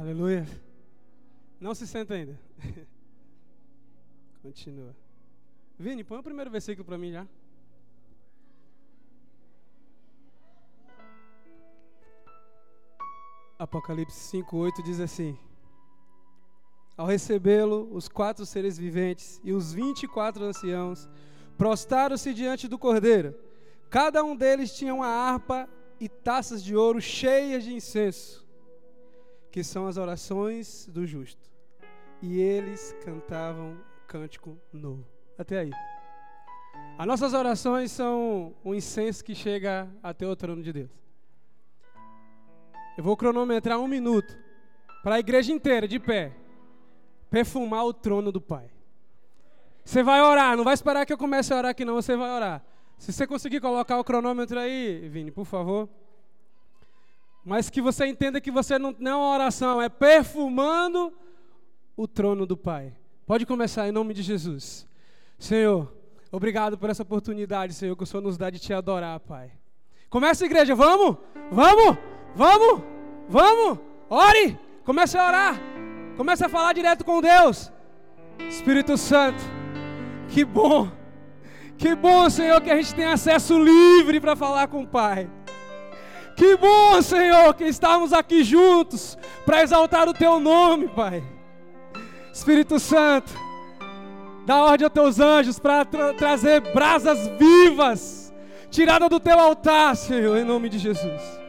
Aleluia. Não se senta ainda. Continua. Vini, põe o primeiro versículo para mim já. Apocalipse 5:8 diz assim: Ao recebê-lo, os quatro seres viventes e os vinte e quatro anciãos prostaram-se diante do Cordeiro. Cada um deles tinha uma harpa e taças de ouro cheias de incenso, que são as orações do justo. E eles cantavam cântico novo. Até aí. As nossas orações são um incenso que chega até o trono de Deus. Eu vou cronometrar um minuto para a igreja inteira, de pé, perfumar o trono do Pai. Você vai orar, não vai esperar que eu comece a orar aqui, não, você vai orar. Se você conseguir colocar o cronômetro aí, Vini, por favor. Mas que você entenda que você não, não é uma oração, é perfumando o trono do Pai. Pode começar em nome de Jesus. Senhor, obrigado por essa oportunidade, Senhor, que o Senhor nos dá de te adorar, Pai. Começa a igreja, vamos? Vamos? Vamos? Vamos? Ore! Comece a orar. Comece a falar direto com Deus. Espírito Santo, que bom. Que bom, Senhor, que a gente tem acesso livre para falar com o Pai. Que bom, Senhor, que estamos aqui juntos para exaltar o Teu nome, Pai. Espírito Santo, dá ordem aos Teus anjos para tra trazer brasas vivas, tirada do Teu altar, Senhor, em nome de Jesus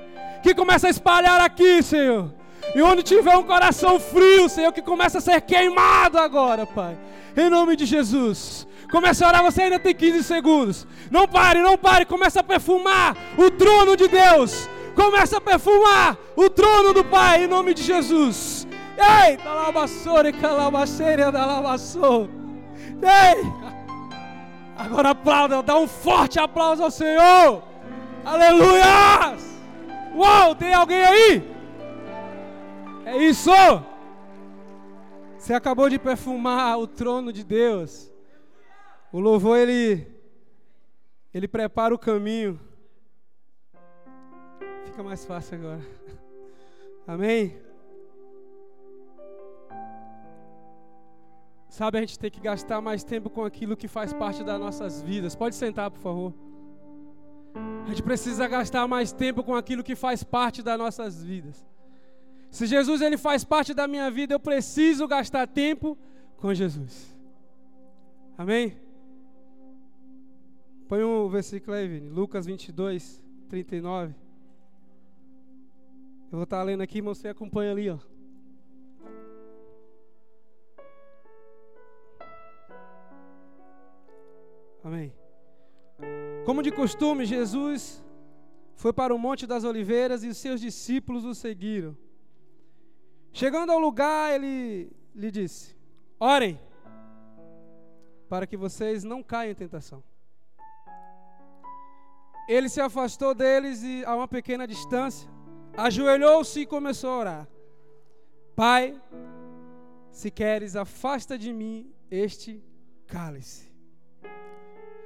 que começa a espalhar aqui, Senhor. E onde tiver um coração frio, Senhor, que começa a ser queimado agora, Pai. Em nome de Jesus. Comece a orar, você ainda tem 15 segundos. Não pare, não pare. Começa a perfumar o trono de Deus. Começa a perfumar o trono do Pai, em nome de Jesus. Ei, talabassore, calabaceira da lavassou. Ei! Agora aplauda, dá um forte aplauso ao Senhor. Aleluia! Uau, tem alguém aí? É isso! Você acabou de perfumar o trono de Deus. O louvor ele ele prepara o caminho. Fica mais fácil agora. Amém. Sabe, a gente tem que gastar mais tempo com aquilo que faz parte das nossas vidas. Pode sentar, por favor. A gente precisa gastar mais tempo com aquilo que faz parte das nossas vidas. Se Jesus ele faz parte da minha vida, eu preciso gastar tempo com Jesus. Amém? Põe um versículo aí, Vini. Lucas 22, 39. Eu vou estar lendo aqui, mas você acompanha ali, ó. Amém. Como de costume, Jesus foi para o Monte das Oliveiras e os seus discípulos o seguiram. Chegando ao lugar, ele lhe disse: Orem, para que vocês não caiam em tentação. Ele se afastou deles e, a uma pequena distância, ajoelhou-se e começou a orar: Pai, se queres, afasta de mim este cálice.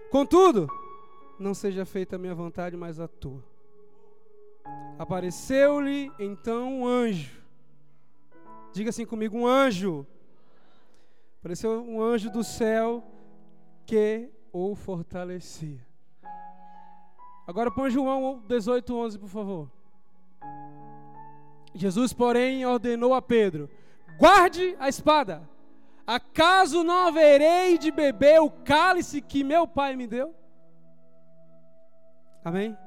Contudo, não seja feita a minha vontade, mas a tua. Apareceu-lhe então um anjo. Diga assim comigo: um anjo. Apareceu um anjo do céu que o fortalecia. Agora põe João 18, 11, por favor. Jesus, porém, ordenou a Pedro: guarde a espada. Acaso não haverei de beber o cálice que meu pai me deu? Amém?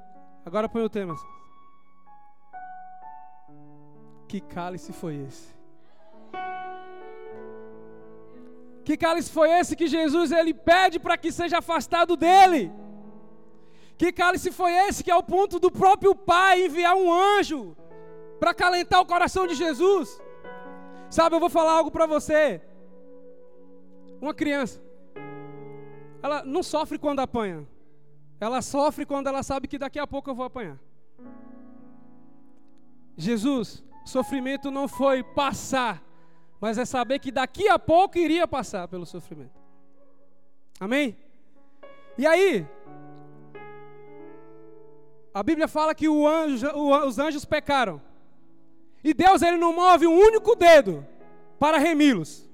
Agora põe o tema. Que cálice foi esse? Que cálice foi esse que Jesus ele pede para que seja afastado dele? Que cálice foi esse que é o ponto do próprio Pai enviar um anjo para calentar o coração de Jesus? Sabe, eu vou falar algo para você. Uma criança, ela não sofre quando apanha. Ela sofre quando ela sabe que daqui a pouco eu vou apanhar. Jesus, sofrimento não foi passar, mas é saber que daqui a pouco iria passar pelo sofrimento. Amém? E aí, a Bíblia fala que anjo, os anjos pecaram. E Deus ele não move um único dedo para remi-los.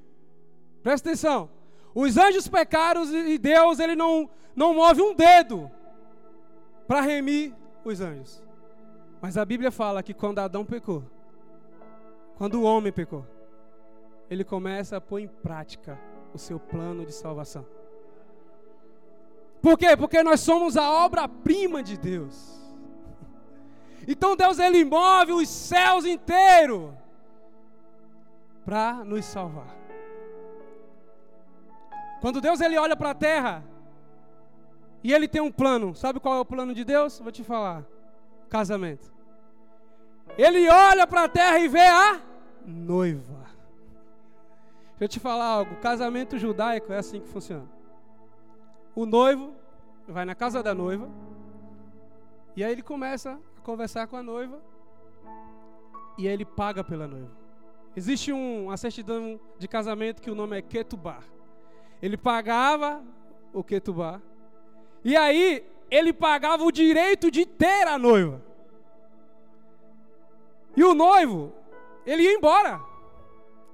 Presta atenção. Os anjos pecaram e Deus ele não, não move um dedo para remir os anjos. Mas a Bíblia fala que quando Adão pecou, quando o homem pecou, ele começa a pôr em prática o seu plano de salvação. Por quê? Porque nós somos a obra-prima de Deus. Então Deus ele move os céus inteiros para nos salvar. Quando Deus ele olha para a terra e ele tem um plano, sabe qual é o plano de Deus? Vou te falar. Casamento. Ele olha para a terra e vê a noiva. Deixa eu te falar algo, casamento judaico é assim que funciona. O noivo vai na casa da noiva e aí ele começa conversar com a noiva e ele paga pela noiva. Existe um, uma certidão de casamento que o nome é Ketubá. Ele pagava o Ketubá e aí ele pagava o direito de ter a noiva. E o noivo, ele ia embora.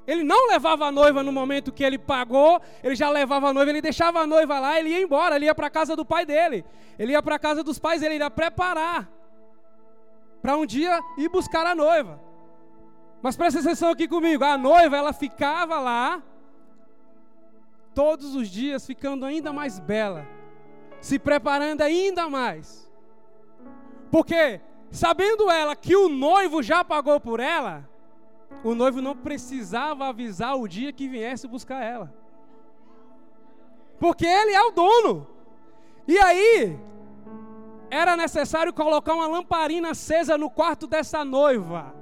Ele não levava a noiva no momento que ele pagou, ele já levava a noiva, ele deixava a noiva lá, ele ia embora, ele ia para a casa do pai dele, ele ia para a casa dos pais dele, ele ia preparar para um dia ir buscar a noiva. Mas presta atenção aqui comigo, a noiva ela ficava lá todos os dias ficando ainda mais bela, se preparando ainda mais. Porque sabendo ela que o noivo já pagou por ela, o noivo não precisava avisar o dia que viesse buscar ela. Porque ele é o dono. E aí, era necessário colocar uma lamparina acesa no quarto dessa noiva.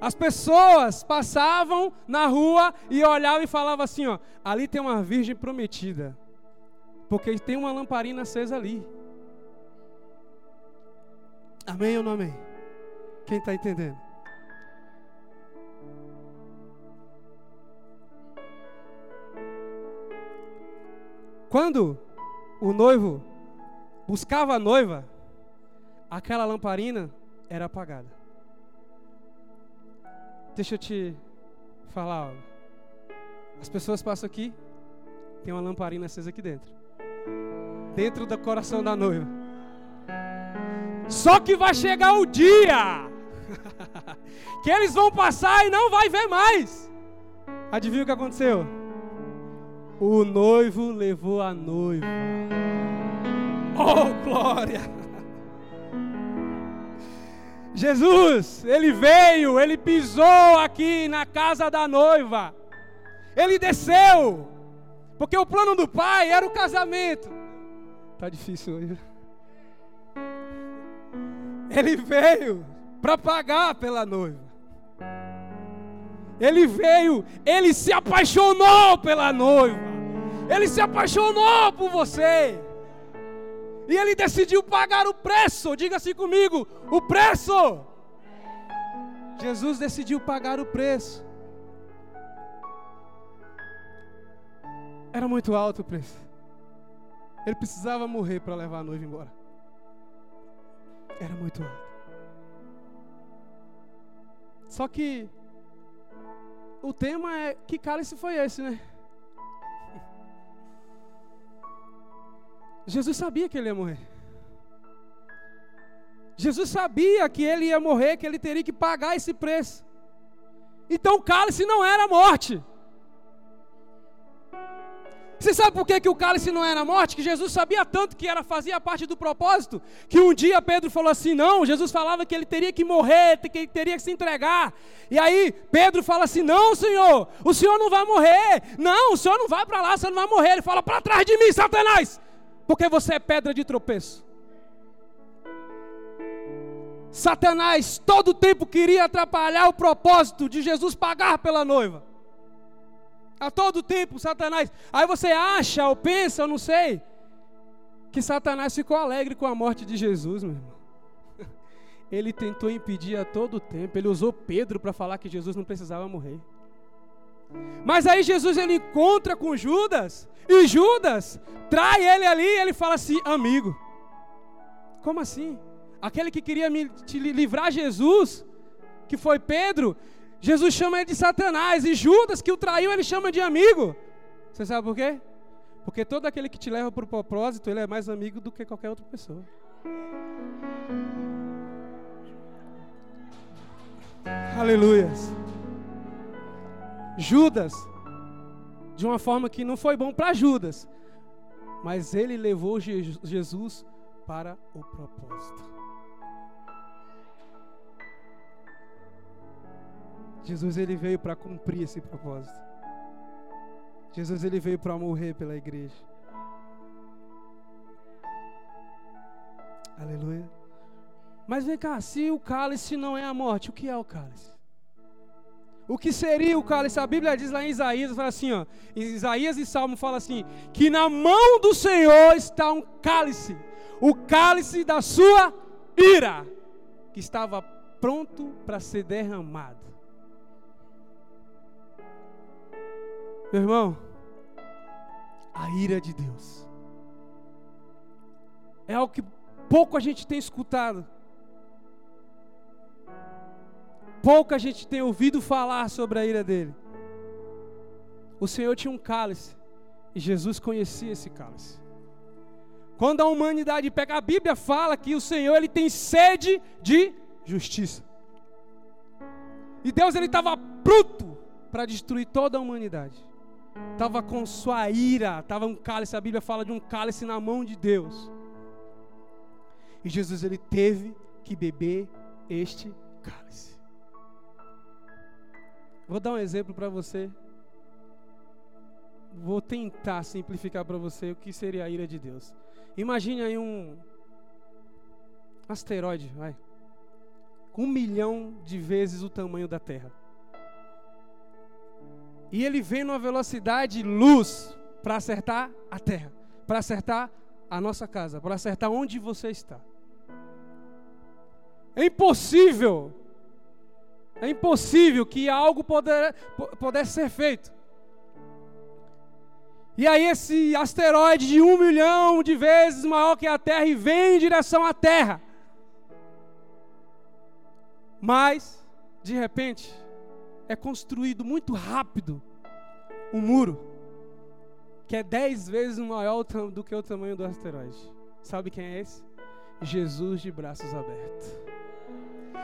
As pessoas passavam na rua e olhavam e falavam assim: ó, ali tem uma virgem prometida, porque tem uma lamparina acesa ali. Amém ou não amém? Quem está entendendo? Quando o noivo buscava a noiva, aquela lamparina era apagada. Deixa eu te falar algo. As pessoas passam aqui, tem uma lamparina acesa aqui dentro. Dentro do coração da noiva. Só que vai chegar o dia que eles vão passar e não vai ver mais. Adivinha o que aconteceu? O noivo levou a noiva. Oh, glória! Jesus, ele veio, ele pisou aqui na casa da noiva. Ele desceu. Porque o plano do pai era o casamento. Tá difícil hoje. Ele veio para pagar pela noiva. Ele veio, ele se apaixonou pela noiva. Ele se apaixonou por você. E ele decidiu pagar o preço. Diga assim comigo: o preço. Jesus decidiu pagar o preço. Era muito alto o preço. Ele precisava morrer para levar a noiva embora. Era muito alto. Só que o tema é que cálice foi esse, né? Jesus sabia que ele ia morrer. Jesus sabia que ele ia morrer, que ele teria que pagar esse preço. Então o cálice não era morte. Você sabe por que, que o cálice não era morte? Que Jesus sabia tanto que era fazia parte do propósito, que um dia Pedro falou assim: não, Jesus falava que ele teria que morrer, que ele teria que se entregar. E aí Pedro fala assim: não, Senhor, o Senhor não vai morrer. Não, o Senhor não vai para lá, você não vai morrer. Ele fala: para trás de mim, Satanás porque você é pedra de tropeço. Satanás todo tempo queria atrapalhar o propósito de Jesus pagar pela noiva. A todo tempo, Satanás. Aí você acha ou pensa, eu não sei, que Satanás ficou alegre com a morte de Jesus, meu irmão. Ele tentou impedir a todo tempo. Ele usou Pedro para falar que Jesus não precisava morrer. Mas aí Jesus ele encontra com Judas e Judas trai ele ali e ele fala assim: amigo. Como assim? Aquele que queria me, te livrar Jesus que foi Pedro, Jesus chama ele de Satanás. E Judas, que o traiu, ele chama de amigo. Você sabe por quê? Porque todo aquele que te leva para o propósito, ele é mais amigo do que qualquer outra pessoa. Aleluias. Judas, de uma forma que não foi bom para Judas, mas ele levou Jesus para o propósito. Jesus ele veio para cumprir esse propósito. Jesus ele veio para morrer pela igreja. Aleluia. Mas vem cá, se o cálice não é a morte, o que é o cálice? O que seria o cálice? A Bíblia diz lá em Isaías, fala assim, ó, Isaías e Salmo fala assim, que na mão do Senhor está um cálice, o cálice da sua ira, que estava pronto para ser derramado. Meu irmão, a ira de Deus é algo que pouco a gente tem escutado. Pouco a gente tem ouvido falar sobre a ira dele. O Senhor tinha um cálice e Jesus conhecia esse cálice. Quando a humanidade pega, a Bíblia fala que o Senhor ele tem sede de justiça. E Deus ele estava pronto para destruir toda a humanidade. Estava com sua ira, estava um cálice, a Bíblia fala de um cálice na mão de Deus. E Jesus ele teve que beber este cálice. Vou dar um exemplo para você. Vou tentar simplificar para você o que seria a ira de Deus. Imagine aí um asteroide, vai, um milhão de vezes o tamanho da Terra. E ele vem numa velocidade luz para acertar a Terra, para acertar a nossa casa, para acertar onde você está. É impossível é impossível que algo pudesse ser feito. E aí esse asteroide de um milhão de vezes maior que a Terra e vem em direção à Terra. Mas, de repente, é construído muito rápido um muro que é dez vezes maior do que o tamanho do asteroide. Sabe quem é esse? Jesus de braços abertos.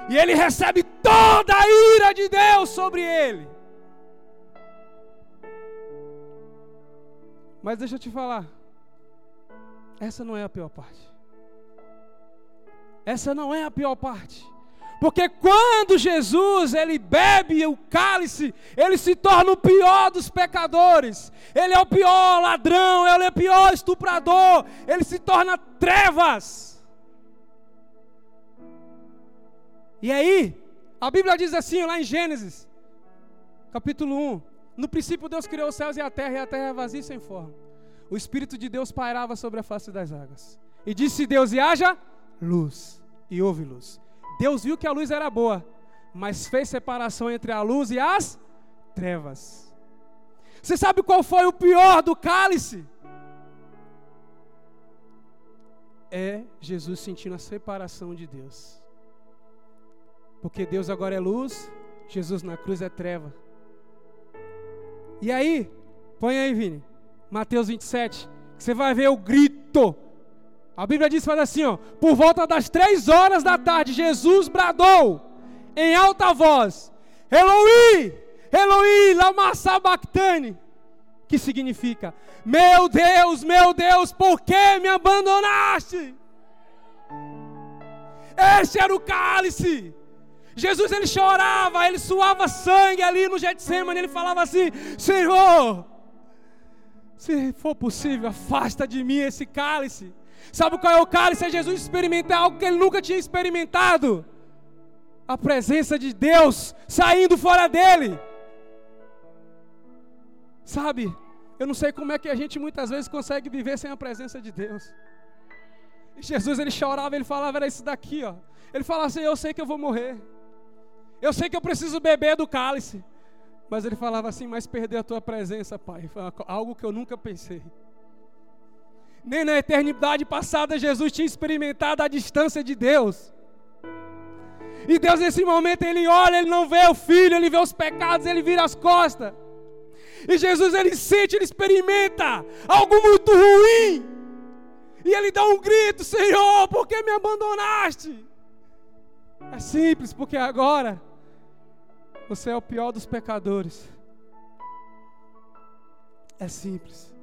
E ele recebe toda a ira de Deus sobre ele. Mas deixa eu te falar. Essa não é a pior parte. Essa não é a pior parte. Porque quando Jesus ele bebe o cálice, ele se torna o pior dos pecadores. Ele é o pior ladrão, ele é o pior estuprador, ele se torna trevas. E aí, a Bíblia diz assim, lá em Gênesis, capítulo 1: No princípio Deus criou os céus e a terra, e a terra é vazia e sem forma. O Espírito de Deus pairava sobre a face das águas. E disse Deus: E haja luz. E houve luz. Deus viu que a luz era boa, mas fez separação entre a luz e as trevas. Você sabe qual foi o pior do cálice? É Jesus sentindo a separação de Deus. Porque Deus agora é luz, Jesus na cruz é treva. E aí, põe aí, Vini, Mateus 27, que você vai ver o grito. A Bíblia diz, faz assim, ó, por volta das três horas da tarde, Jesus bradou em alta voz, Eloi, Eloi, lama sabachthani, que significa, meu Deus, meu Deus, por que me abandonaste? Este era o cálice Jesus ele chorava, ele suava sangue ali no Getsemane, ele falava assim: Senhor, se for possível, afasta de mim esse cálice. Sabe qual é o cálice? É Jesus experimentar algo que ele nunca tinha experimentado. A presença de Deus saindo fora dele. Sabe, eu não sei como é que a gente muitas vezes consegue viver sem a presença de Deus. E Jesus ele chorava, ele falava, era isso daqui, ó. Ele falava assim: Eu sei que eu vou morrer. Eu sei que eu preciso beber do cálice. Mas ele falava assim: Mas perder a tua presença, Pai, foi algo que eu nunca pensei. Nem na eternidade passada Jesus tinha experimentado a distância de Deus. E Deus, nesse momento, Ele olha, Ele não vê o filho, Ele vê os pecados, Ele vira as costas. E Jesus, Ele sente, Ele experimenta algo muito ruim. E Ele dá um grito: Senhor, por que me abandonaste? É simples, porque agora você é o pior dos pecadores. É simples.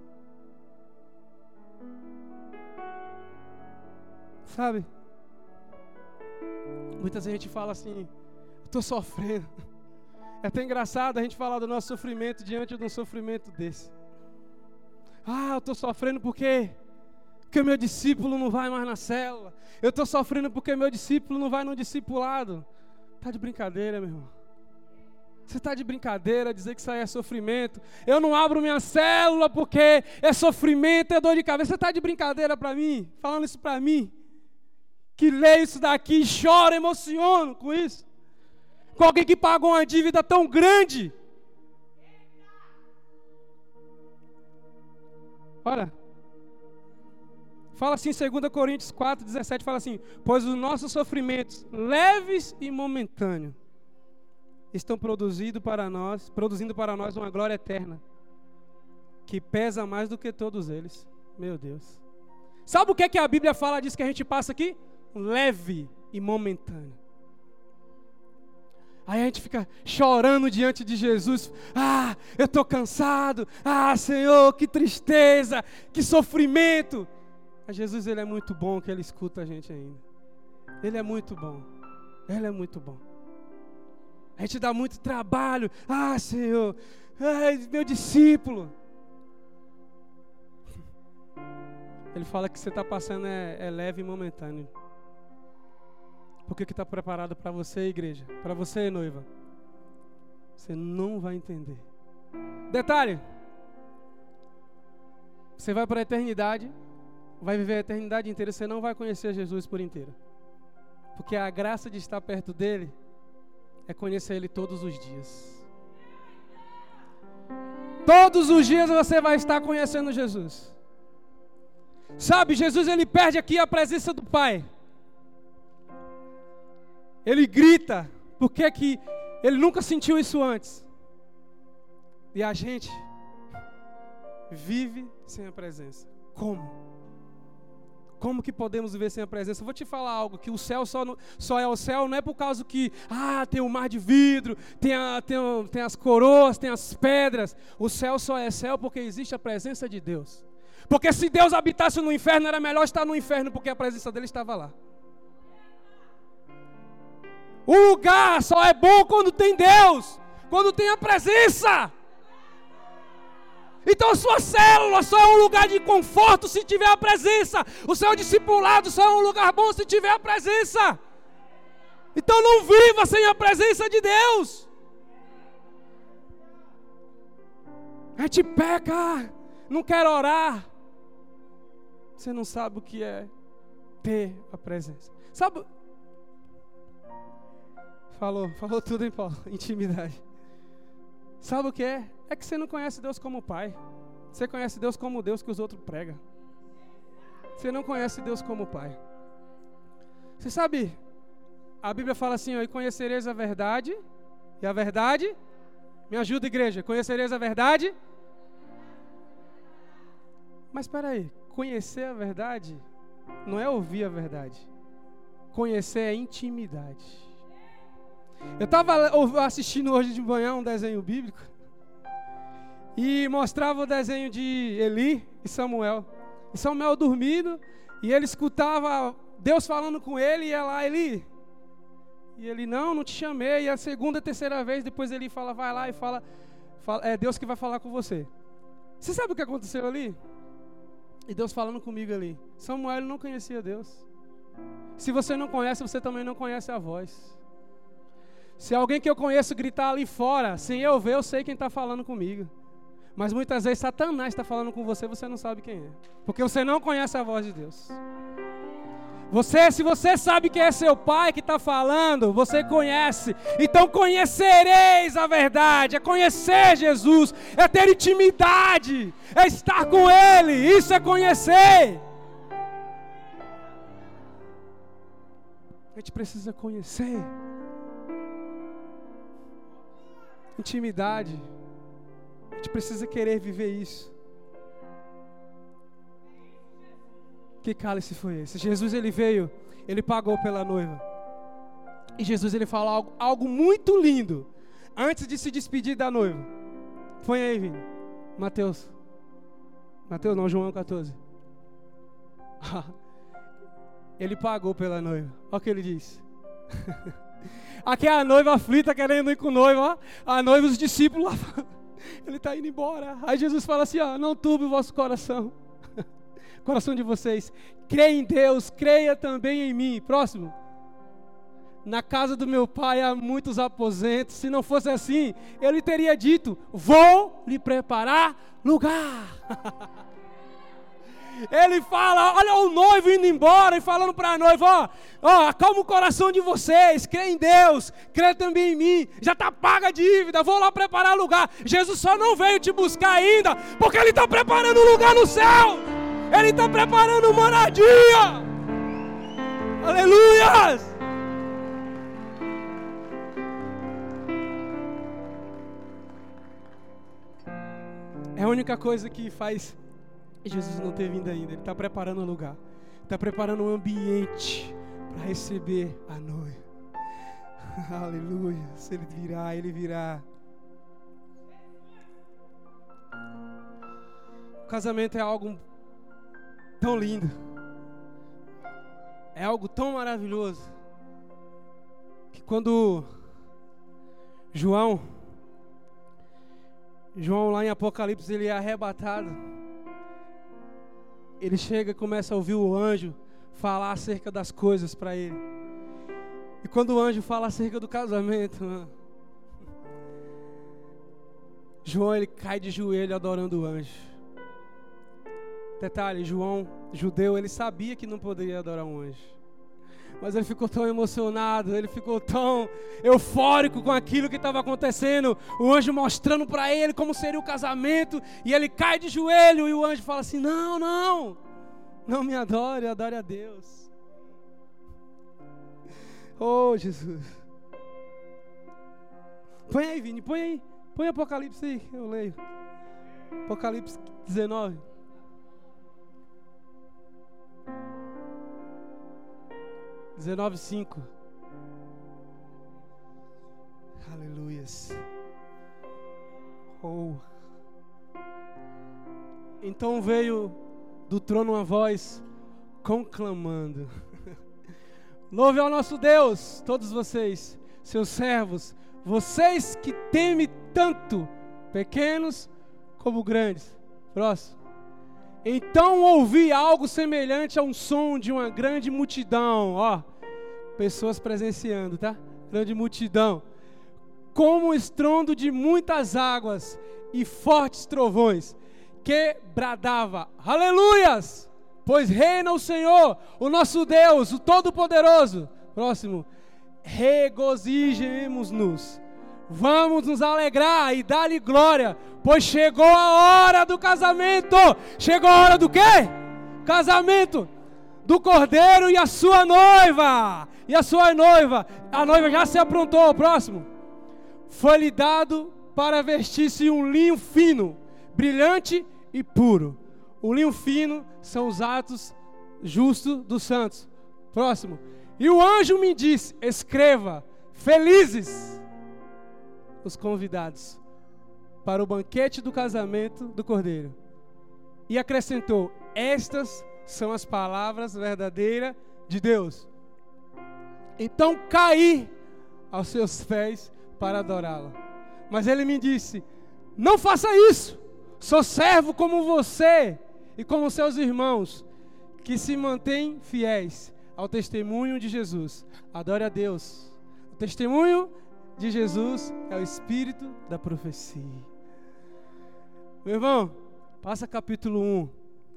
Sabe? Muitas vezes a gente fala assim, estou sofrendo. É até engraçado a gente falar do nosso sofrimento diante de um sofrimento desse. Ah, eu estou sofrendo porque porque meu discípulo não vai mais na célula. Eu estou sofrendo porque meu discípulo não vai no discipulado. Tá de brincadeira, meu irmão. Você está de brincadeira dizer que isso aí é sofrimento. Eu não abro minha célula porque é sofrimento, é dor de cabeça. Você está de brincadeira para mim? Falando isso para mim? Que leio isso daqui e choro, emociono com isso. Com alguém que pagou uma dívida tão grande. Olha. Fala assim, 2 Coríntios 4, 17, fala assim: Pois os nossos sofrimentos, leves e momentâneos, estão produzindo para nós, produzindo para nós uma glória eterna, que pesa mais do que todos eles. Meu Deus. Sabe o que, é que a Bíblia fala disso que a gente passa aqui? Leve e momentâneo. Aí a gente fica chorando diante de Jesus. Ah, eu estou cansado. Ah, Senhor, que tristeza, que sofrimento. Mas Jesus, Ele é muito bom que Ele escuta a gente ainda. Ele é muito bom. Ele é muito bom. A gente dá muito trabalho. Ah, Senhor, ai, meu discípulo. Ele fala que você está passando é, é, leve e momentâneo. Porque que está preparado para você, igreja, para você, noiva. Você não vai entender. Detalhe: você vai para a eternidade, vai viver a eternidade inteira, você não vai conhecer Jesus por inteiro. Porque a graça de estar perto dele é conhecer Ele todos os dias. Todos os dias você vai estar conhecendo Jesus. Sabe, Jesus ele perde aqui a presença do Pai. Ele grita, porque que ele nunca sentiu isso antes. E a gente vive sem a presença. Como? Como que podemos viver sem a presença? Eu vou te falar algo, que o céu só, só é o céu, não é por causa que, ah, tem o um mar de vidro, tem, a, tem, tem as coroas, tem as pedras. O céu só é céu porque existe a presença de Deus. Porque se Deus habitasse no inferno, era melhor estar no inferno, porque a presença dele estava lá. O lugar só é bom quando tem Deus, quando tem a presença. Então a sua célula só é um lugar de conforto se tiver a presença. O seu discipulado só é um lugar bom se tiver a presença. Então não viva sem a presença de Deus. A gente peca, não quer orar. Você não sabe o que é ter a presença. Sabe? Falou, falou tudo, hein, Paulo? Intimidade. Sabe o que é? É que você não conhece Deus como Pai. Você conhece Deus como Deus que os outros pregam. Você não conhece Deus como Pai. Você sabe, a Bíblia fala assim: e conhecereis a verdade, e a verdade, me ajuda, igreja, conhecereis a verdade. Mas espera aí, conhecer a verdade não é ouvir a verdade. Conhecer é intimidade. Eu estava assistindo hoje de manhã um desenho bíblico e mostrava o desenho de Eli e Samuel. E Samuel dormindo e ele escutava Deus falando com ele e ia lá, Eli. E ele, não, não te chamei. E a segunda, terceira vez, depois ele fala, vai lá e fala, fala é Deus que vai falar com você. Você sabe o que aconteceu ali? E Deus falando comigo ali. Samuel não conhecia Deus. Se você não conhece, você também não conhece a voz. Se alguém que eu conheço gritar ali fora, sem eu ver, eu sei quem está falando comigo. Mas muitas vezes Satanás está falando com você, você não sabe quem é. Porque você não conhece a voz de Deus. Você, se você sabe que é seu pai que está falando, você conhece. Então conhecereis a verdade. É conhecer Jesus. É ter intimidade. É estar com Ele. Isso é conhecer. A gente precisa conhecer. Intimidade. A gente precisa querer viver isso. Que cálice foi esse? Jesus ele veio, ele pagou pela noiva. E Jesus ele fala algo, algo muito lindo antes de se despedir da noiva. Põe aí, Vini. Mateus. Mateus não, João 14. ele pagou pela noiva. Olha o que ele diz. Aqui é a noiva aflita querendo ir com o noivo, ó. A noiva, os discípulos lá. Ele está indo embora. Aí Jesus fala assim: ó, não turbe o vosso coração. coração de vocês. Creia em Deus, creia também em mim. Próximo. Na casa do meu pai há muitos aposentos. Se não fosse assim, ele teria dito: Vou lhe preparar lugar. Ele fala, olha o noivo indo embora e falando para a noiva, ó, ó, acalma o coração de vocês, crê em Deus, crê também em mim, já está paga a dívida, vou lá preparar lugar. Jesus só não veio te buscar ainda, porque Ele está preparando lugar no céu, Ele está preparando moradia. Aleluias! É a única coisa que faz Jesus não ter vindo ainda. Ele está preparando o lugar. Está preparando um ambiente para receber a noiva. Aleluia. Se ele virá, ele virá. O casamento é algo tão lindo. É algo tão maravilhoso. Que quando João, João lá em Apocalipse, ele é arrebatado ele chega e começa a ouvir o anjo falar acerca das coisas para ele. E quando o anjo fala acerca do casamento, mano, João ele cai de joelho adorando o anjo. Detalhe, João, judeu, ele sabia que não poderia adorar um anjo. Mas ele ficou tão emocionado, ele ficou tão eufórico com aquilo que estava acontecendo. O anjo mostrando para ele como seria o casamento. E ele cai de joelho e o anjo fala assim: Não, não, não me adore, adore a Deus. Oh, Jesus. Põe aí, Vini, põe aí. Põe Apocalipse aí, eu leio. Apocalipse 19. 19:5. Aleluias. Oh. Então veio do trono uma voz conclamando: Louve ao nosso Deus, todos vocês, seus servos, vocês que temem tanto, pequenos como grandes. Próximo. Então ouvi algo semelhante a um som de uma grande multidão, ó, pessoas presenciando, tá? Grande multidão, como o estrondo de muitas águas e fortes trovões, que bradava: Aleluias! Pois reina o Senhor, o nosso Deus, o Todo-Poderoso. Próximo, regozijemos-nos Vamos nos alegrar e dar-lhe glória, pois chegou a hora do casamento. Chegou a hora do quê? Casamento do cordeiro e a sua noiva. E a sua noiva, a noiva já se aprontou. Próximo. Foi-lhe dado para vestir-se um linho fino, brilhante e puro. O linho fino são os atos justos dos santos. Próximo. E o anjo me disse: Escreva, felizes os convidados para o banquete do casamento do cordeiro. E acrescentou: Estas são as palavras verdadeiras de Deus. Então caí aos seus pés para adorá-la. Mas ele me disse: Não faça isso. Sou servo como você e como seus irmãos, que se mantêm fiéis ao testemunho de Jesus. Adore a Deus. O testemunho de Jesus é o espírito da profecia. Meu irmão, passa capítulo 1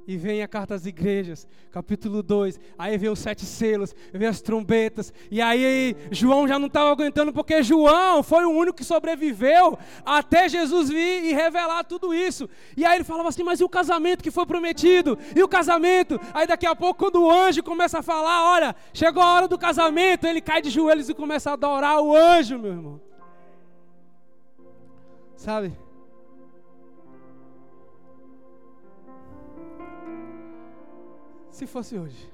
e vem a carta às igrejas, capítulo 2. Aí vem os sete selos, vem as trombetas. E aí João já não estava aguentando, porque João foi o único que sobreviveu até Jesus vir e revelar tudo isso. E aí ele falava assim: Mas e o casamento que foi prometido? E o casamento? Aí daqui a pouco, quando o anjo começa a falar: Olha, chegou a hora do casamento, ele cai de joelhos e começa a adorar o anjo, meu irmão. Sabe? Se fosse hoje.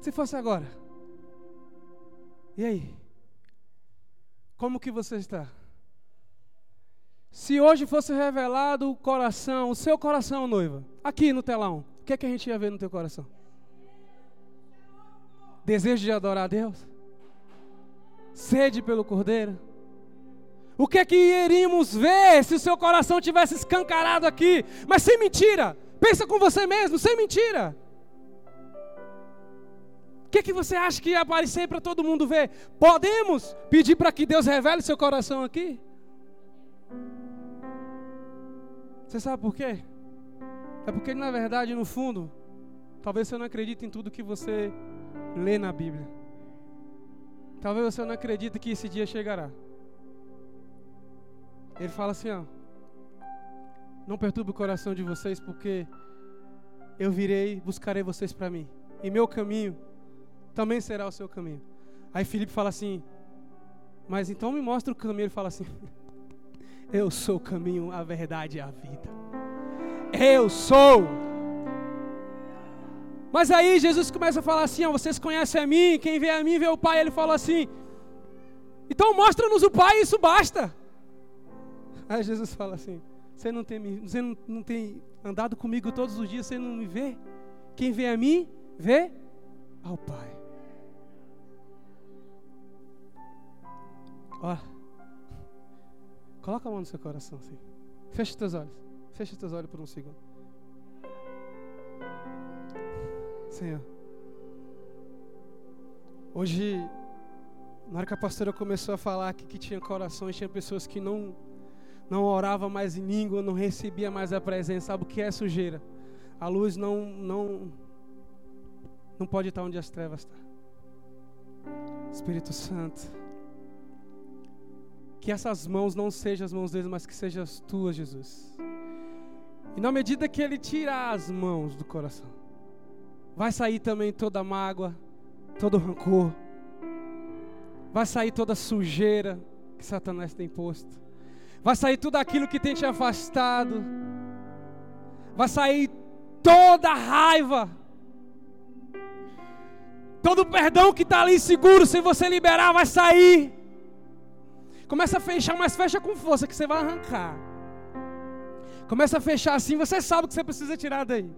Se fosse agora. E aí? Como que você está? Se hoje fosse revelado o coração, o seu coração, noiva, aqui no telão, o que é que a gente ia ver no teu coração? Desejo de adorar a Deus? Sede pelo Cordeiro? O que é que iríamos ver se o seu coração tivesse escancarado aqui? Mas sem mentira. Pensa com você mesmo, sem mentira. O que é que você acha que ia aparecer para todo mundo ver? Podemos pedir para que Deus revele seu coração aqui? Você sabe por quê? É porque na verdade, no fundo, talvez você não acredite em tudo que você lê na Bíblia. Talvez você não acredite que esse dia chegará. Ele fala assim, ó: Não perturbe o coração de vocês, porque eu virei, buscarei vocês para mim. E meu caminho também será o seu caminho. Aí Felipe fala assim: Mas então me mostra o caminho. Ele fala assim: Eu sou o caminho, a verdade e a vida. Eu sou. Mas aí Jesus começa a falar assim: ó, vocês conhecem a mim, quem vê a mim vê o Pai. Ele fala assim: então mostra-nos o Pai, isso basta. Aí Jesus fala assim: Você não tem, você não, não tem andado comigo todos os dias, você não me vê? Quem vê a mim, vê ao Pai. Ó, coloca a mão no seu coração assim. Fecha teus olhos. Fecha teus olhos por um segundo. Senhor. Hoje, na hora que a pastora começou a falar que tinha corações, tinha pessoas que não não orava mais em língua, não recebia mais a presença. Sabe o que é sujeira? A luz não não não pode estar onde as trevas estão. Espírito Santo, que essas mãos não sejam as mãos deles, mas que sejam as tuas, Jesus. E na medida que ele tira as mãos do coração, vai sair também toda a mágoa, todo o rancor, vai sair toda a sujeira que Satanás tem posto vai sair tudo aquilo que tem te afastado, vai sair toda a raiva, todo o perdão que está ali seguro, se você liberar, vai sair. Começa a fechar, mas fecha com força, que você vai arrancar. Começa a fechar assim, você sabe que você precisa tirar daí.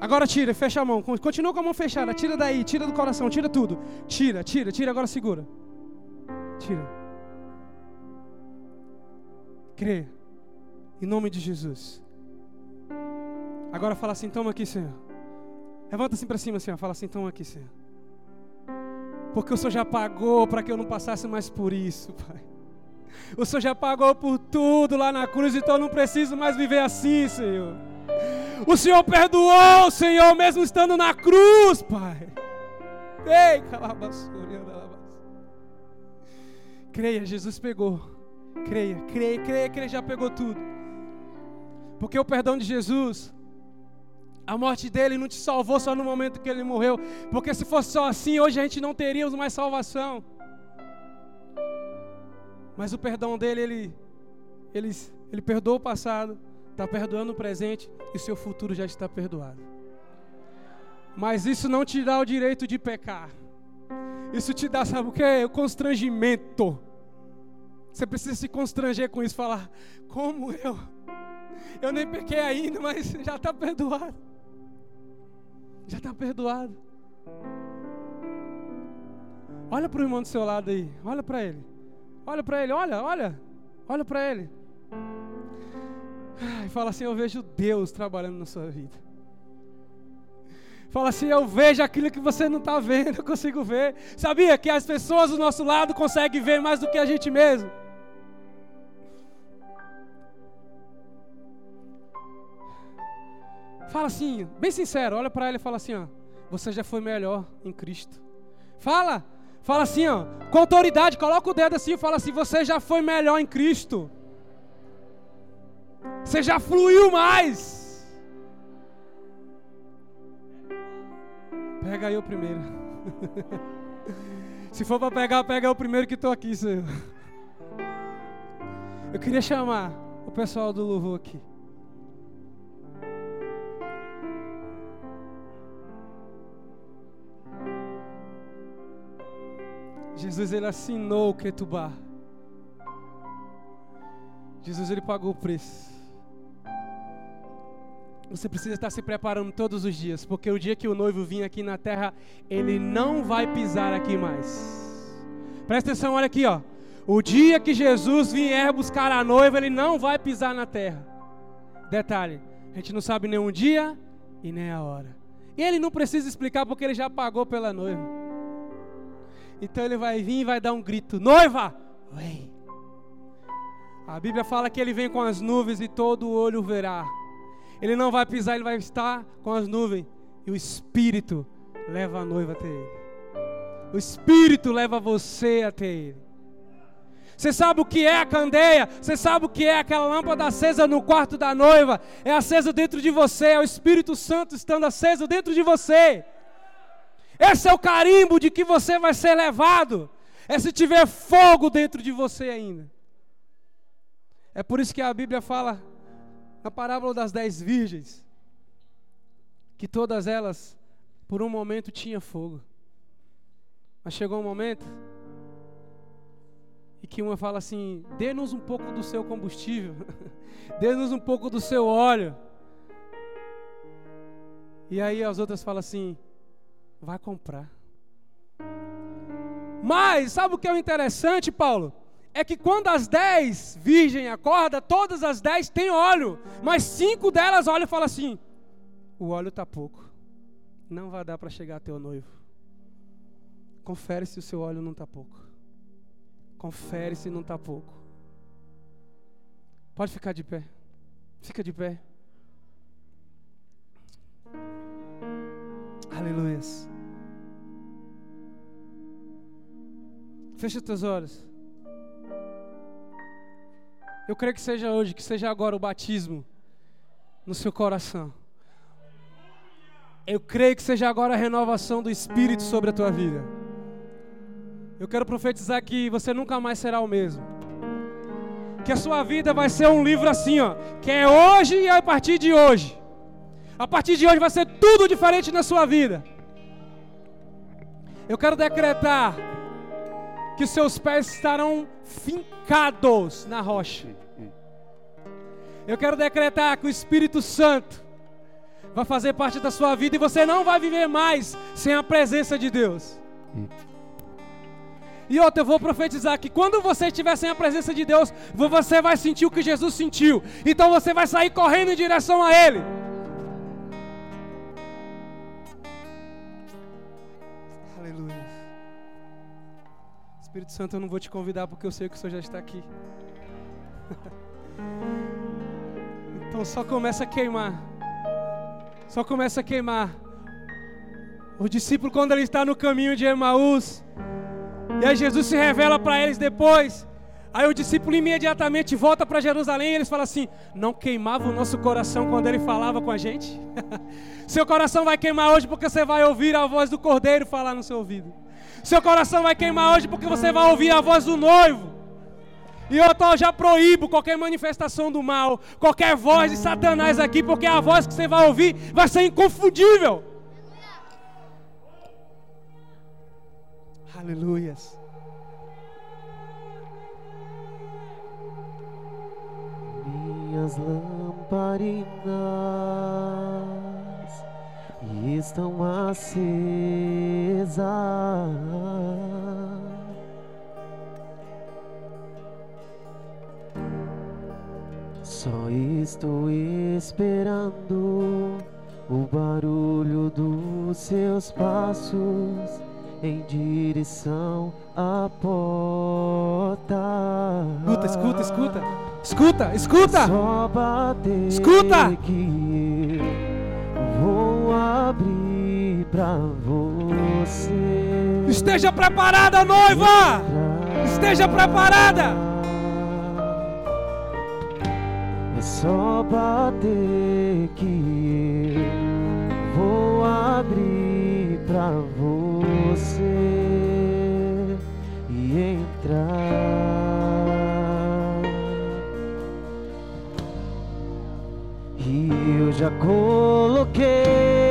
Agora tira, fecha a mão. Continua com a mão fechada. Tira daí, tira do coração, tira tudo. Tira, tira, tira, agora segura. Tira. Crê. Em nome de Jesus. Agora fala assim, toma aqui, Senhor. Levanta assim para cima, Senhor. Fala assim, toma aqui, Senhor. Porque o Senhor já pagou para que eu não passasse mais por isso, Pai. O Senhor já pagou por tudo lá na cruz, então eu não preciso mais viver assim, Senhor. O Senhor perdoou, Senhor, mesmo estando na cruz, Pai. Ei, calabassuria, Creia, Jesus pegou. Creia, creia, creia que Ele já pegou tudo. Porque o perdão de Jesus, a morte dele não te salvou só no momento que ele morreu. Porque se fosse só assim, hoje a gente não teríamos mais salvação. Mas o perdão dele, ele, ele, ele perdoou o passado, está perdoando o presente e seu futuro já está perdoado. Mas isso não te dá o direito de pecar. Isso te dá, sabe o que? O constrangimento você precisa se constranger com isso, falar: como eu? Eu nem pequei ainda, mas já está perdoado. Já está perdoado. Olha para o irmão do seu lado aí, olha para ele. Olha para ele, olha, olha. Olha para ele. E fala assim: Eu vejo Deus trabalhando na sua vida. Fala assim: Eu vejo aquilo que você não está vendo, eu consigo ver. Sabia que as pessoas do nosso lado conseguem ver mais do que a gente mesmo? Fala assim, bem sincero, olha para ela e fala assim, ó, você já foi melhor em Cristo. Fala, fala assim, ó, com autoridade, coloca o dedo assim e fala assim, você já foi melhor em Cristo. Você já fluiu mais. Pega o primeiro. Se for para pegar, pega o primeiro que estou aqui, Senhor. Eu queria chamar o pessoal do louvor aqui. Jesus ele assinou o Ketubá. Jesus ele pagou o preço. Você precisa estar se preparando todos os dias, porque o dia que o noivo vir aqui na terra, ele não vai pisar aqui mais. Presta atenção, olha aqui, ó. O dia que Jesus vier buscar a noiva, ele não vai pisar na terra. Detalhe, a gente não sabe nem o dia e nem a hora. E ele não precisa explicar porque ele já pagou pela noiva. Então ele vai vir e vai dar um grito: Noiva, vem. A Bíblia fala que ele vem com as nuvens e todo olho verá. Ele não vai pisar, ele vai estar com as nuvens. E o Espírito leva a noiva até ele. O Espírito leva você até ele. Você sabe o que é a candeia? Você sabe o que é aquela lâmpada acesa no quarto da noiva? É acesa dentro de você, é o Espírito Santo estando aceso dentro de você. Esse é o carimbo de que você vai ser levado. É se tiver fogo dentro de você ainda. É por isso que a Bíblia fala na parábola das dez virgens que todas elas, por um momento, tinham fogo. Mas chegou um momento e que uma fala assim: dê-nos um pouco do seu combustível, dê-nos um pouco do seu óleo. E aí as outras falam assim: vai comprar. Mas, sabe o que é o interessante, Paulo? É que quando as dez virgens acordam, todas as dez têm óleo, mas cinco delas olham e falam assim: o óleo está pouco, não vai dar para chegar o noivo. Confere se o seu óleo não está pouco. Confere se não está pouco. Pode ficar de pé. Fica de pé. Aleluia. Fecha teus olhos. Eu creio que seja hoje, que seja agora o batismo no seu coração. Eu creio que seja agora a renovação do Espírito sobre a tua vida. Eu quero profetizar que você nunca mais será o mesmo. Que a sua vida vai ser um livro assim, ó, que é hoje e a partir de hoje. A partir de hoje vai ser tudo diferente na sua vida. Eu quero decretar que seus pés estarão fincados na rocha. Eu quero decretar que o Espírito Santo vai fazer parte da sua vida e você não vai viver mais sem a presença de Deus. E outra, eu vou profetizar que quando você estiver sem a presença de Deus, você vai sentir o que Jesus sentiu. Então você vai sair correndo em direção a Ele. Espírito Santo, eu não vou te convidar porque eu sei que o Senhor já está aqui. então só começa a queimar. Só começa a queimar. O discípulo, quando ele está no caminho de Emaús, e aí Jesus se revela para eles depois. Aí o discípulo imediatamente volta para Jerusalém e eles falam assim: Não queimava o nosso coração quando ele falava com a gente? Seu coração vai queimar hoje porque você vai ouvir a voz do cordeiro falar no seu ouvido. Seu coração vai queimar hoje porque você vai ouvir a voz do noivo. E eu tô, já proíbo qualquer manifestação do mal, qualquer voz de Satanás aqui, porque a voz que você vai ouvir vai ser inconfundível. Aleluias. Minhas lamparinas estão acesas. Só estou esperando o barulho dos seus passos em direção à porta. Escuta, escuta, escuta. Escuta, escuta. Só bater escuta abrir para você. Esteja preparada, noiva! Esteja preparada! É só bater que eu vou abrir para você e entrar. E eu já coloquei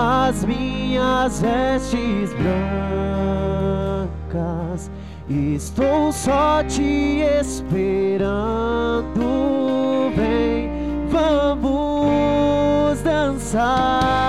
as minhas vestes brancas. Estou só te esperando. Vem, vamos dançar.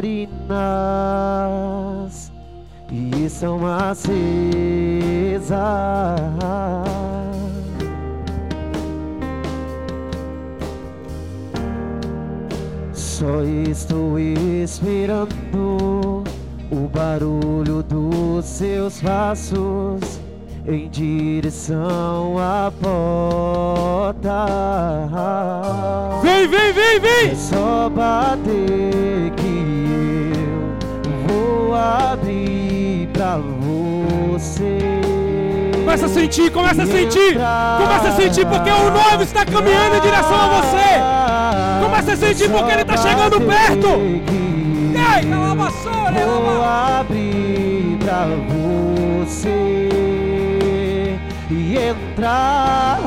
Lamparinas estão acesas. Só estou esperando o barulho dos seus passos em direção à porta. Vem, vem, vem, É vem! só bater abrir pra você. Começa a sentir, começa a sentir! Começa a sentir porque o noivo está caminhando em direção a você! Começa a sentir porque ele está chegando perto! Ei, Vou abrir pra você e entrar.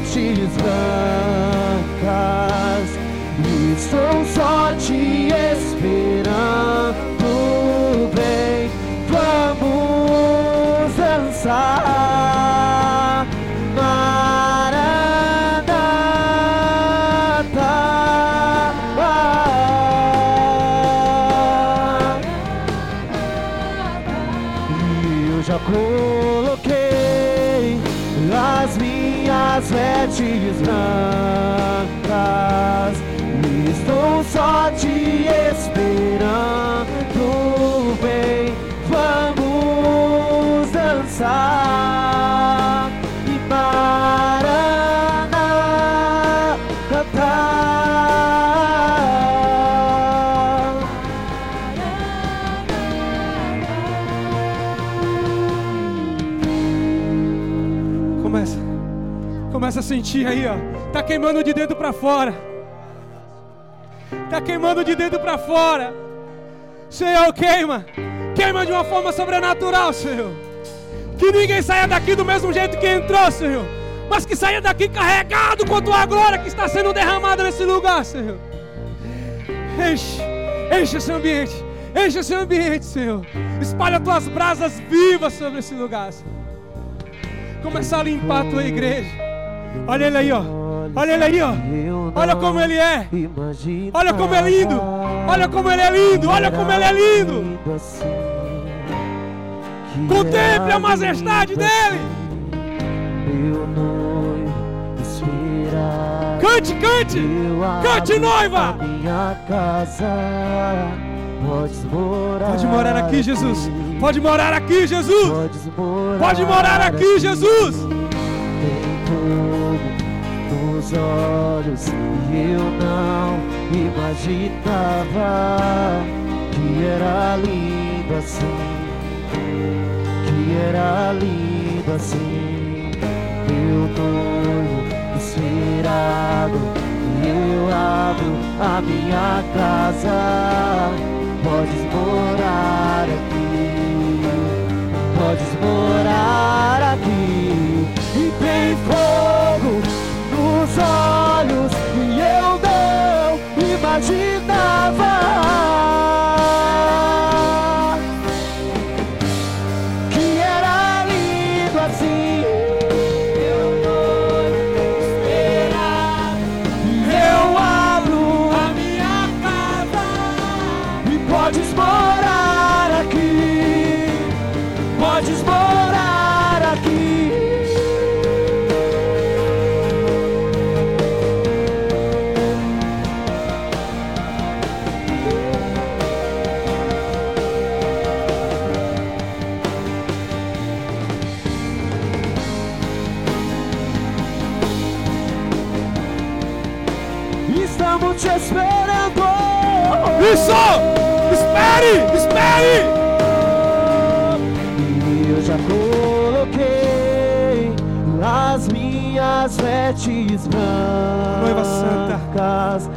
Vestes brancas. Estou só te esperando, bem. Vamos dançar. Sentir aí, ó. Tá queimando de dentro pra fora. Tá queimando de dentro pra fora. Senhor, queima. Queima de uma forma sobrenatural, Senhor. Que ninguém saia daqui do mesmo jeito que entrou, Senhor. Mas que saia daqui carregado com a tua glória que está sendo derramada nesse lugar, Senhor. Enche, enche esse ambiente. Enche esse ambiente, Senhor. Espalha tuas brasas vivas sobre esse lugar, Senhor. Começar a limpar a tua igreja. Olha ele aí, ó. Olha ele aí, ó. Olha como ele é. Olha como é lindo. Olha como ele é lindo. Olha como ele é lindo. Contemple a majestade dele. Cante, cante. Cante, noiva. a Minha casa. Podes morar. Pode morar aqui, Jesus. aqui. Pode morar aqui, Jesus. Morar. Pode morar aqui, Jesus. Nos olhos e eu não imaginava que era lindo assim. Que era lindo assim. Eu noivo e eu abro a minha casa. Podes morar aqui podes morar aqui e tem fogo olhos e eu não imaginava Espere! Espere! Eu já coloquei as minhas vestes Noiva santa. brancas.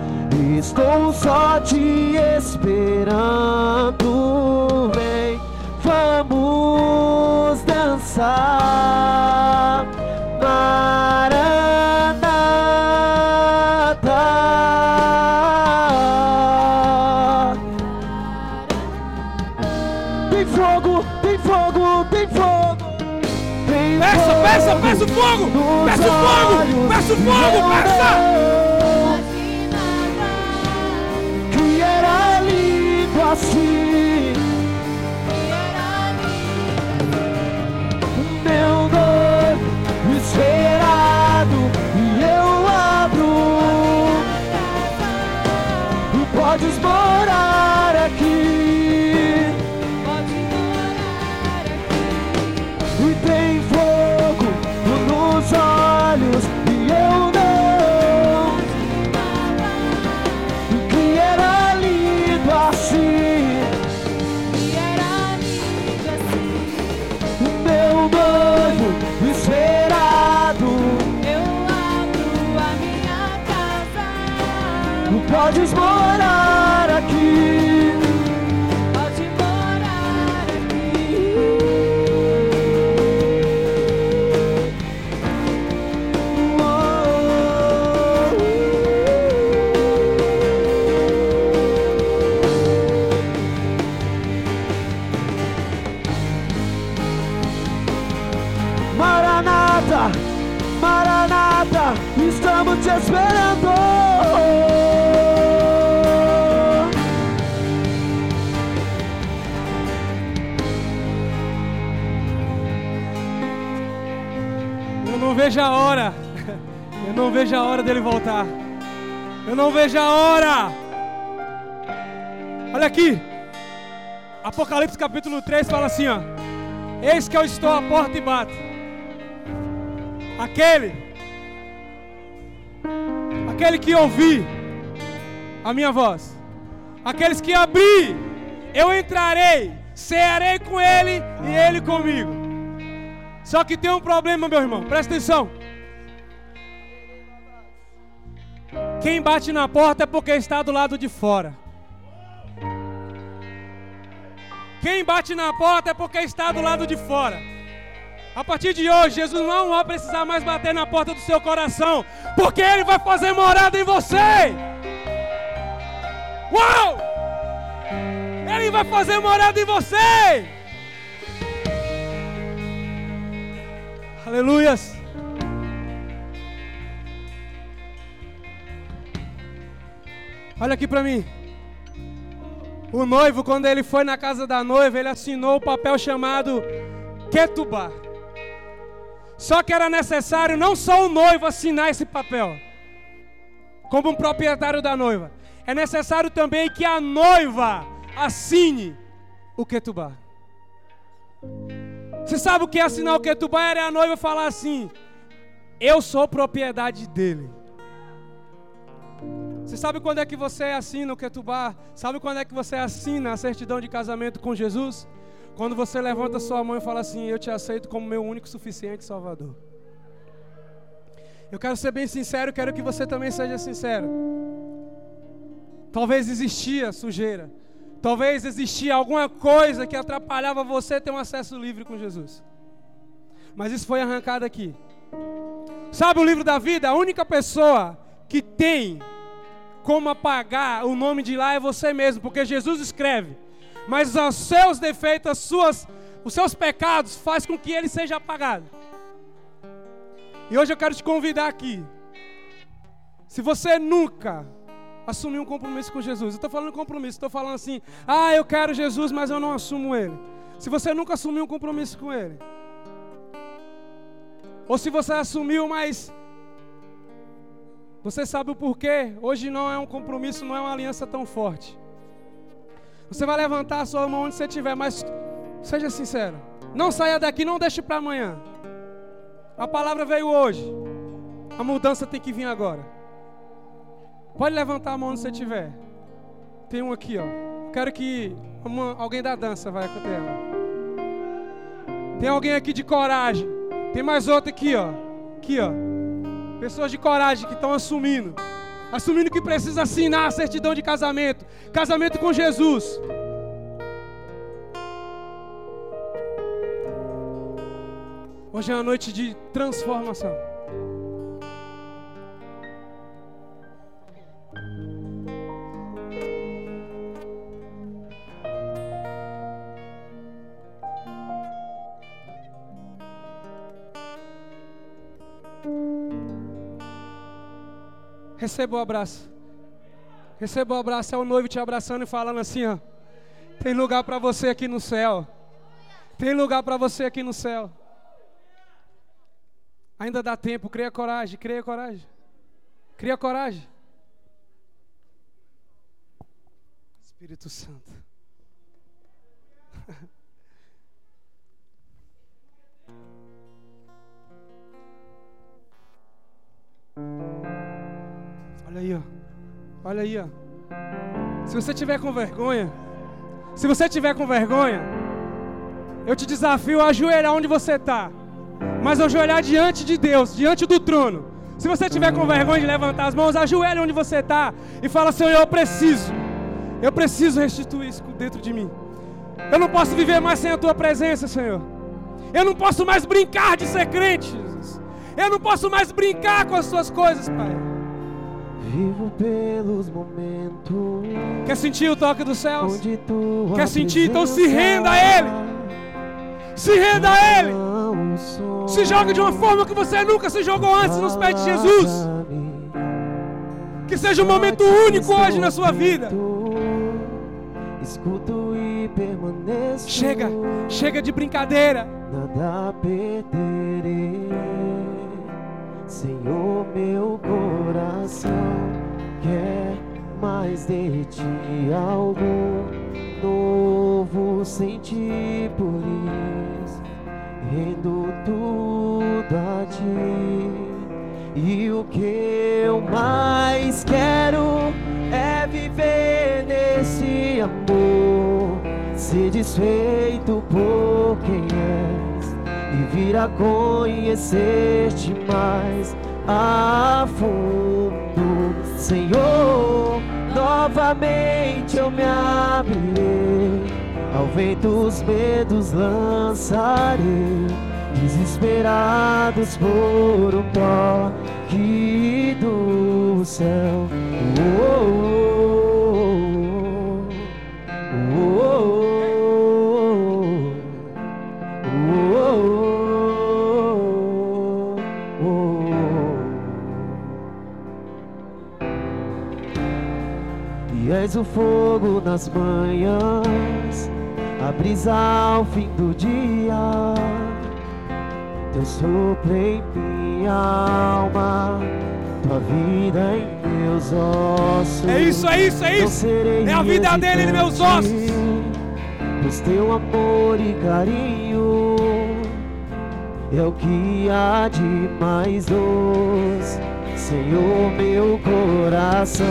Estou só te esperando. Vem, vamos dançar. Peça, peça, o fogo! Peça o fogo! Peça o fogo! Peça! Que era assim. Meu esperado e eu abro. Podes morar vejo a hora dele voltar. Eu não vejo a hora. Olha aqui. Apocalipse capítulo 3 fala assim, ó. Eis que eu estou à porta e bato. Aquele Aquele que ouvir a minha voz. Aqueles que abrir, eu entrarei, cearei com ele e ele comigo. Só que tem um problema, meu irmão. Presta atenção. Quem bate na porta é porque está do lado de fora. Quem bate na porta é porque está do lado de fora. A partir de hoje, Jesus não vai precisar mais bater na porta do seu coração, porque Ele vai fazer morada em você. Uau! Ele vai fazer morada em você. Aleluias. Olha aqui para mim. O noivo, quando ele foi na casa da noiva, ele assinou o papel chamado Ketubá. Só que era necessário não só o noivo assinar esse papel, como um proprietário da noiva. É necessário também que a noiva assine o Ketubá. Você sabe o que é assinar o Ketubá? Era a noiva falar assim: Eu sou propriedade dele. Você sabe quando é que você assina o Ketubá? Sabe quando é que você assina a certidão de casamento com Jesus? Quando você levanta sua mão e fala assim: Eu te aceito como meu único suficiente Salvador. Eu quero ser bem sincero, quero que você também seja sincero. Talvez existia sujeira. Talvez existia alguma coisa que atrapalhava você ter um acesso livre com Jesus. Mas isso foi arrancado aqui. Sabe o livro da vida? A única pessoa que tem como apagar o nome de lá é você mesmo, porque Jesus escreve. Mas os seus defeitos, as suas, os seus pecados faz com que ele seja apagado. E hoje eu quero te convidar aqui. Se você nunca assumir um compromisso com Jesus, eu estou falando compromisso, estou falando assim, ah, eu quero Jesus, mas eu não assumo Ele. Se você nunca assumiu um compromisso com Ele, ou se você assumiu, mas você sabe o porquê, hoje não é um compromisso, não é uma aliança tão forte. Você vai levantar a sua mão onde você estiver, mas seja sincero. Não saia daqui, não deixe para amanhã. A palavra veio hoje. A mudança tem que vir agora. Pode levantar a mão onde você estiver. Tem um aqui, ó. Quero que uma, alguém da dança vai até ela. Tem alguém aqui de coragem. Tem mais outro aqui, ó. Aqui, ó. Pessoas de coragem que estão assumindo. Assumindo que precisa assinar a certidão de casamento. Casamento com Jesus. Hoje é uma noite de transformação. Receba o abraço. Receba o abraço. É o noivo te abraçando e falando assim: ó, tem lugar para você aqui no céu. Tem lugar para você aqui no céu. Ainda dá tempo, cria coragem, cria coragem. Cria coragem. Espírito Santo. Olha aí, ó. Olha aí, ó. Se você tiver com vergonha, se você tiver com vergonha, eu te desafio a ajoelhar onde você está mas ajoelhar diante de Deus, diante do trono. Se você tiver com vergonha de levantar as mãos, ajoelhe onde você está e fala: Senhor, eu preciso, eu preciso restituir isso dentro de mim. Eu não posso viver mais sem a tua presença, Senhor. Eu não posso mais brincar de ser crente, Jesus. Eu não posso mais brincar com as suas coisas, Pai. Vivo pelos momentos. Quer sentir o toque dos céus? Quer sentir? Então se renda a Ele. Se renda a Ele. Se joga de uma forma que você nunca se jogou antes nos pés de Jesus. Que seja um momento único hoje na sua vida. Escuto e permaneço. Chega, chega de brincadeira. Nada perderei. Senhor, meu coração quer mais de ti algo novo sentir por isso rendo tudo a ti. E o que eu mais quero é viver nesse amor, ser desfeito por quem és e vir a conhecer-te mais a fundo, Senhor. Novamente eu me abrirei ao vento os medos lançarei, desesperados por um toque do céu. Oh, oh, o fogo nas manhãs a brisa ao fim do dia. Teu sopro em minha alma, tua vida em meus ossos. É isso, é isso, é isso. É a vida dele em meus ossos. Pois teu amor e carinho é o que há de mais doce. Senhor, meu coração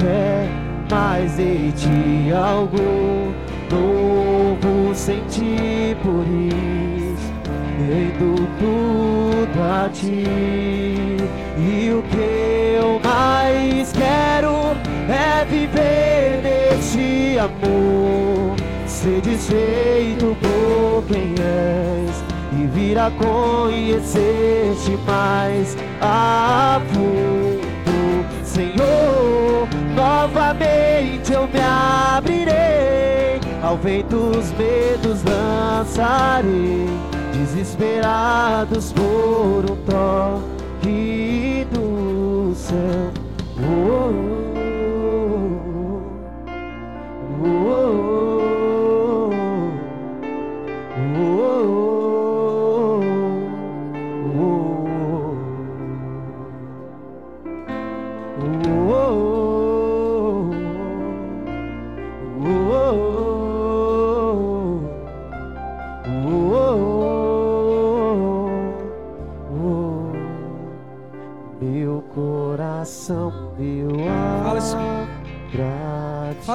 quer mais de ti algo novo senti por isso, rendo tudo a ti. E o que eu mais quero é viver neste amor, ser desfeito por quem és e vir a conhecer-te mais a fundo, Senhor. Novamente eu me abrirei. Ao vento os medos lançarei, desesperados por um toque do céu. Oh, oh,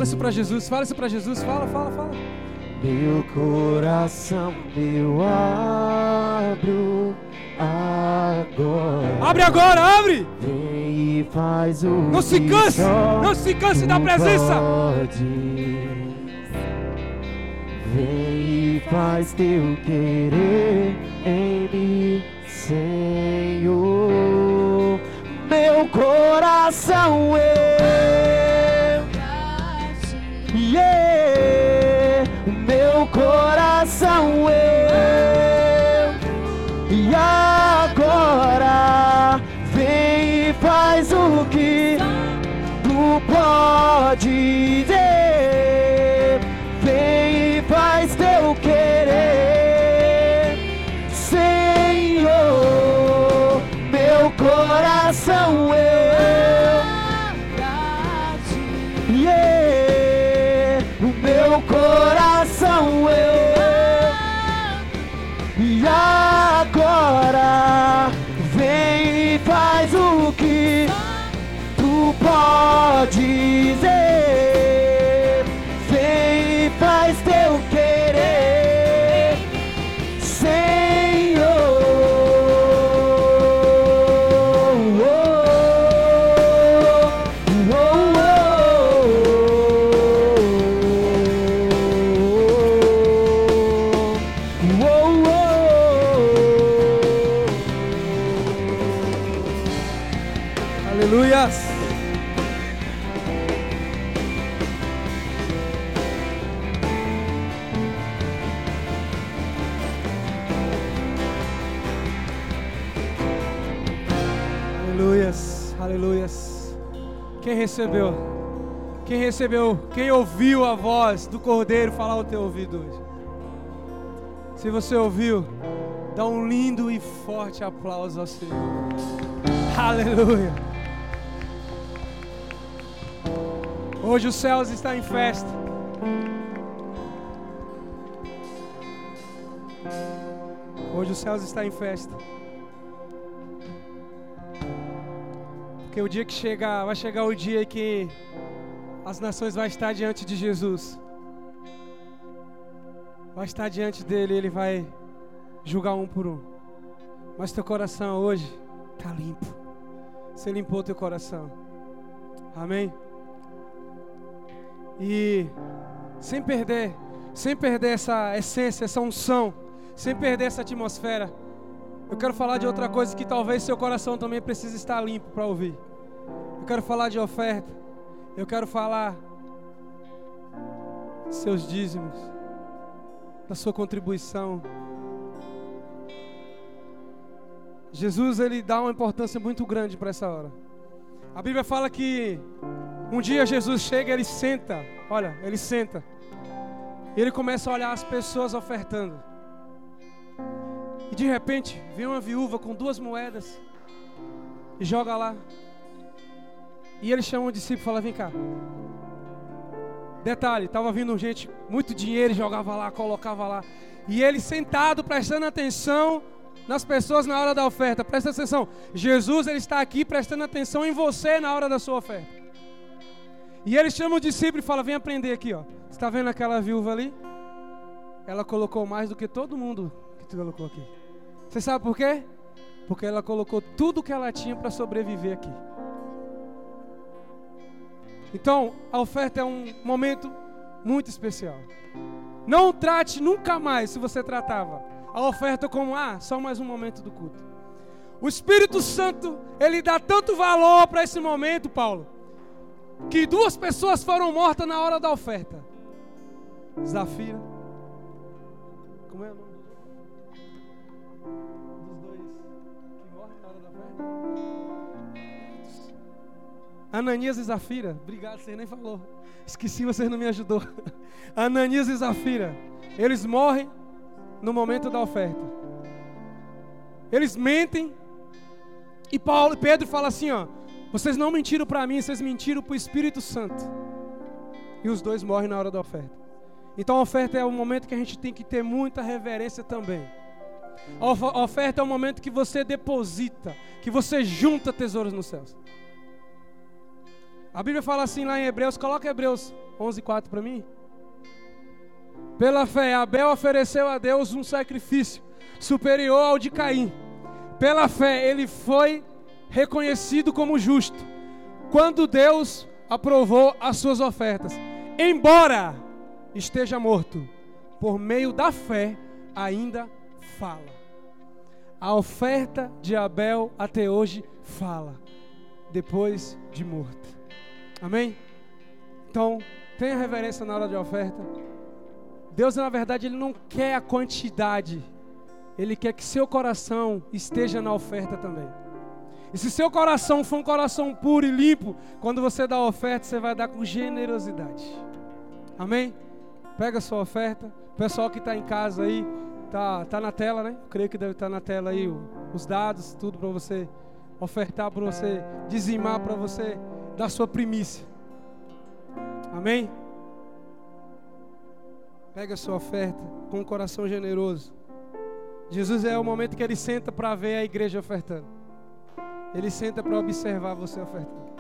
isso. para Jesus, fala isso para Jesus, fala, fala, fala. Meu coração eu abro agora. Abre agora, abre! Vem e faz o Não se canse, não se canse da presença. podes. Vem e faz teu querer em mim, Senhor. Meu coração eu, yeah, meu coração eu. E agora vem e faz o que tu pode. Vem e faz teu querer, Senhor. Meu coração eu. E agora vem e faz o que tu pode recebeu? Quem recebeu? Quem ouviu a voz do Cordeiro falar ao teu ouvido hoje? Se você ouviu, dá um lindo e forte aplauso ao Senhor. Aleluia. Hoje os céus estão em festa. Hoje os céus estão em festa. Porque o dia que chegar, vai chegar o dia que as nações vão estar diante de Jesus. Vai estar diante dele, ele vai julgar um por um. Mas teu coração hoje está limpo. Você limpou teu coração. Amém? E sem perder, sem perder essa essência, essa unção, sem perder essa atmosfera, eu quero falar de outra coisa que talvez seu coração também precise estar limpo para ouvir. Eu quero falar de oferta. Eu quero falar seus dízimos, da sua contribuição. Jesus ele dá uma importância muito grande para essa hora. A Bíblia fala que um dia Jesus chega, ele senta, olha, ele senta. Ele começa a olhar as pessoas ofertando. E de repente, vem uma viúva com duas moedas e joga lá. E ele chama um discípulo e fala: Vem cá. Detalhe, estava vindo gente, muito dinheiro, jogava lá, colocava lá. E ele sentado, prestando atenção nas pessoas na hora da oferta. Presta atenção. Jesus ele está aqui prestando atenção em você na hora da sua oferta. E ele chama o discípulo e fala: Vem aprender aqui, ó. Você está vendo aquela viúva ali? Ela colocou mais do que todo mundo que tu colocou aqui. Você sabe por quê? Porque ela colocou tudo que ela tinha para sobreviver aqui. Então, a oferta é um momento muito especial. Não trate nunca mais, se você tratava, a oferta como, ah, só mais um momento do culto. O Espírito Santo, ele dá tanto valor para esse momento, Paulo, que duas pessoas foram mortas na hora da oferta. Zafira. Como é o nome? Ananias e Zafira. Obrigado, você nem falou. Esqueci, você não me ajudou. Ananias e Zafira. Eles morrem no momento da oferta. Eles mentem. E Paulo Pedro fala assim, ó: Vocês não mentiram para mim, vocês mentiram para o Espírito Santo. E os dois morrem na hora da oferta. Então a oferta é o momento que a gente tem que ter muita reverência também. A of- a oferta é o momento que você deposita, que você junta tesouros nos céus. A Bíblia fala assim lá em Hebreus, coloca Hebreus 11:4 para mim. Pela fé, Abel ofereceu a Deus um sacrifício superior ao de Caim. Pela fé, ele foi reconhecido como justo. Quando Deus aprovou as suas ofertas, embora esteja morto, por meio da fé ainda fala. A oferta de Abel até hoje fala, depois de morto. Amém? Então, tenha reverência na hora de oferta. Deus, na verdade, Ele não quer a quantidade, Ele quer que seu coração esteja na oferta também. E se seu coração for um coração puro e limpo, quando você dá a oferta, você vai dar com generosidade. Amém? Pega a sua oferta. O pessoal que está em casa aí, tá, tá na tela, né? Eu creio que deve estar tá na tela aí os dados, tudo para você ofertar, para você dizimar, para você dar sua primícia. Amém? Pega a sua oferta com um coração generoso. Jesus é o momento que ele senta para ver a igreja ofertando. Ele senta para observar você ofertando.